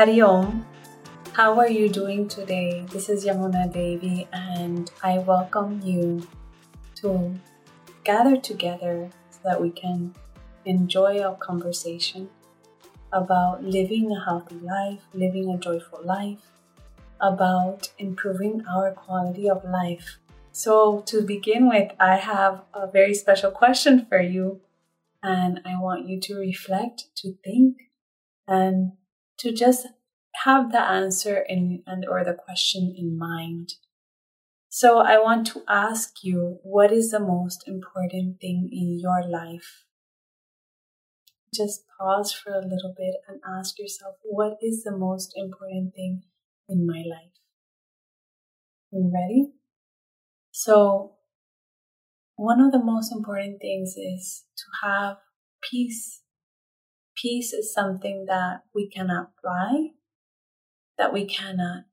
Hari Om. How are you doing today? This is Yamuna Devi, and I welcome you to gather together so that we can enjoy our conversation about living a healthy life, living a joyful life, about improving our quality of life. So, to begin with, I have a very special question for you, and I want you to reflect, to think, and to just have the answer in and or the question in mind. So I want to ask you what is the most important thing in your life? Just pause for a little bit and ask yourself what is the most important thing in my life? You ready? So one of the most important things is to have peace. Peace is something that we cannot buy that we cannot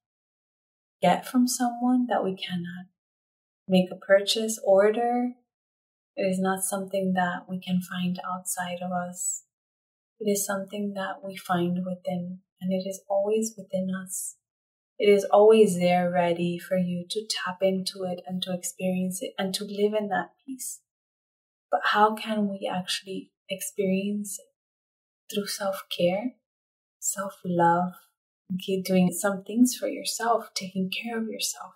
get from someone, that we cannot make a purchase order. It is not something that we can find outside of us. It is something that we find within, and it is always within us. It is always there ready for you to tap into it and to experience it and to live in that peace. But how can we actually experience it? Through self care, self love, doing some things for yourself, taking care of yourself,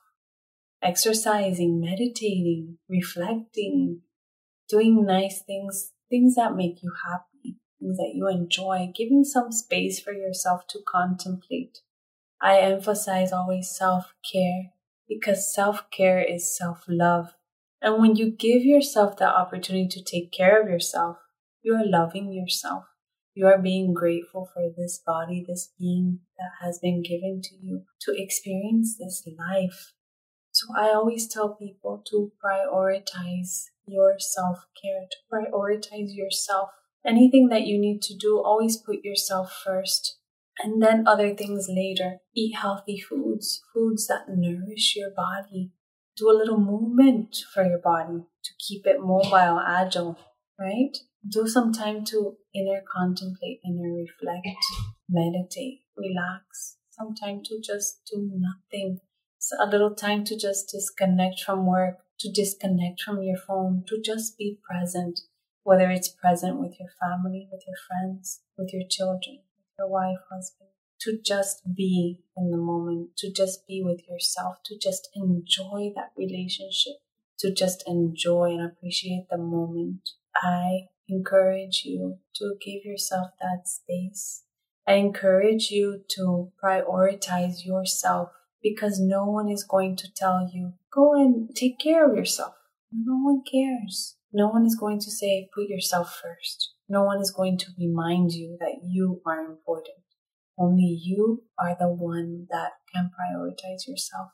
exercising, meditating, reflecting, mm. doing nice things, things that make you happy, things that you enjoy, giving some space for yourself to contemplate. I emphasize always self care because self care is self love. And when you give yourself the opportunity to take care of yourself, you are loving yourself. You are being grateful for this body, this being that has been given to you to experience this life. So I always tell people to prioritize your self care, to prioritize yourself. Anything that you need to do, always put yourself first and then other things later. Eat healthy foods, foods that nourish your body. Do a little movement for your body to keep it mobile, agile, right? Do some time to inner contemplate, inner reflect, meditate, relax. Some time to just do nothing. So a little time to just disconnect from work, to disconnect from your phone, to just be present, whether it's present with your family, with your friends, with your children, with your wife, husband, to just be in the moment, to just be with yourself, to just enjoy that relationship, to just enjoy and appreciate the moment. I encourage you to give yourself that space. I encourage you to prioritize yourself because no one is going to tell you, go and take care of yourself. No one cares. No one is going to say, put yourself first. No one is going to remind you that you are important. Only you are the one that can prioritize yourself.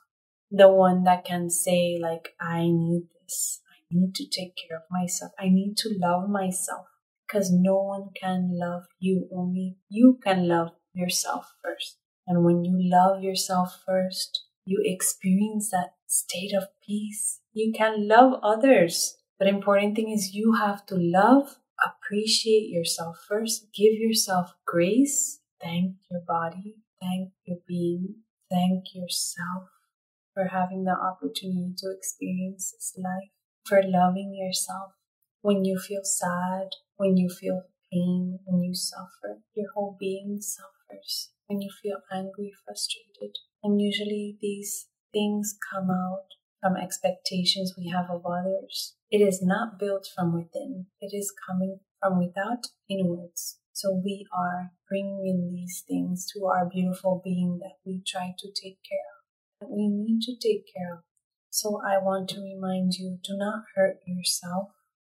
The one that can say, like, I need this need to take care of myself. I need to love myself because no one can love you. Only you can love yourself first. And when you love yourself first, you experience that state of peace. You can love others. But important thing is you have to love, appreciate yourself first, give yourself grace, thank your body, thank your being, thank yourself for having the opportunity to experience this life for loving yourself. When you feel sad, when you feel pain, when you suffer, your whole being suffers. When you feel angry, frustrated. And usually these things come out from expectations we have of others. It is not built from within, it is coming from without inwards. So we are bringing in these things to our beautiful being that we try to take care of, that we need to take care of so I want to remind you do not hurt yourself.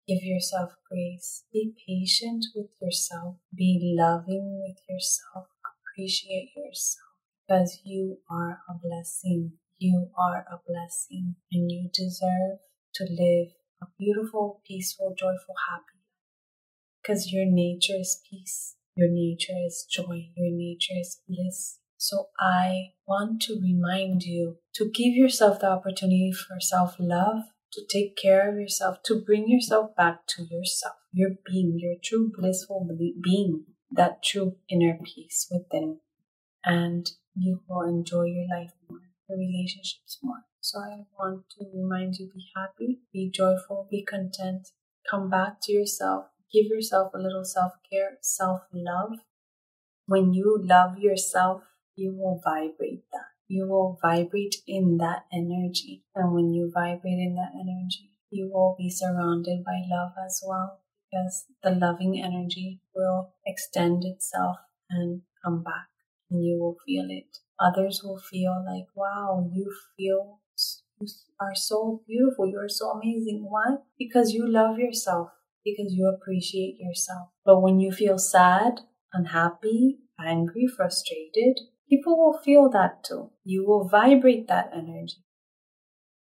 Give yourself grace. Be patient with yourself. Be loving with yourself. Appreciate yourself because you are a blessing. You are a blessing and you deserve to live a beautiful, peaceful, joyful, happy life. Because your nature is peace. Your nature is joy. Your nature is bliss. So I want to remind you to give yourself the opportunity for self love, to take care of yourself, to bring yourself back to yourself, your being, your true blissful being, that true inner peace within. and you will enjoy your life more, your relationships more. So I want to remind you be happy, be joyful, be content, come back to yourself, give yourself a little self care, self love. When you love yourself, you will vibrate that. You will vibrate in that energy. And when you vibrate in that energy, you will be surrounded by love as well because the loving energy will extend itself and come back and you will feel it. Others will feel like, wow, you feel, you are so beautiful. You are so amazing. Why? Because you love yourself, because you appreciate yourself. But when you feel sad, unhappy, angry, frustrated, people will feel that too. You will vibrate that energy.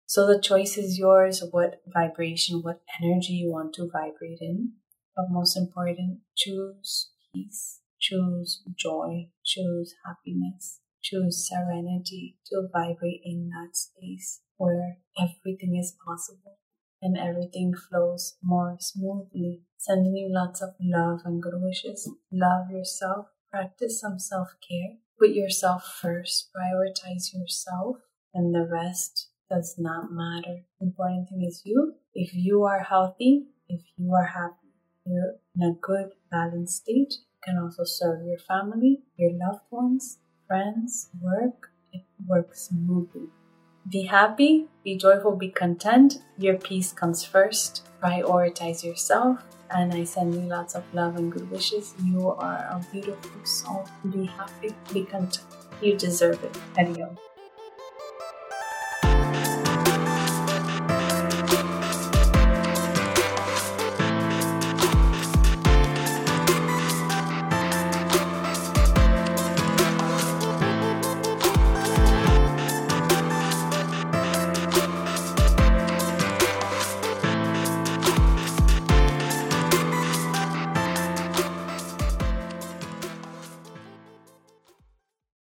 So the choice is yours what vibration, what energy you want to vibrate in. But most important, choose peace, choose joy, choose happiness, choose serenity to vibrate in that space where everything is possible and everything flows more smoothly. Sending you lots of love and good wishes. Love yourself. Practice some self care. Put yourself first. Prioritize yourself and the rest does not matter. The important thing is you. If you are healthy, if you are happy, you're in a good, balanced state, you can also serve your family, your loved ones, friends, work. It works smoothly. Be happy, be joyful, be content. Your peace comes first. Prioritize yourself. And I send you lots of love and good wishes. You are a beautiful soul. Be happy, be content. You deserve it.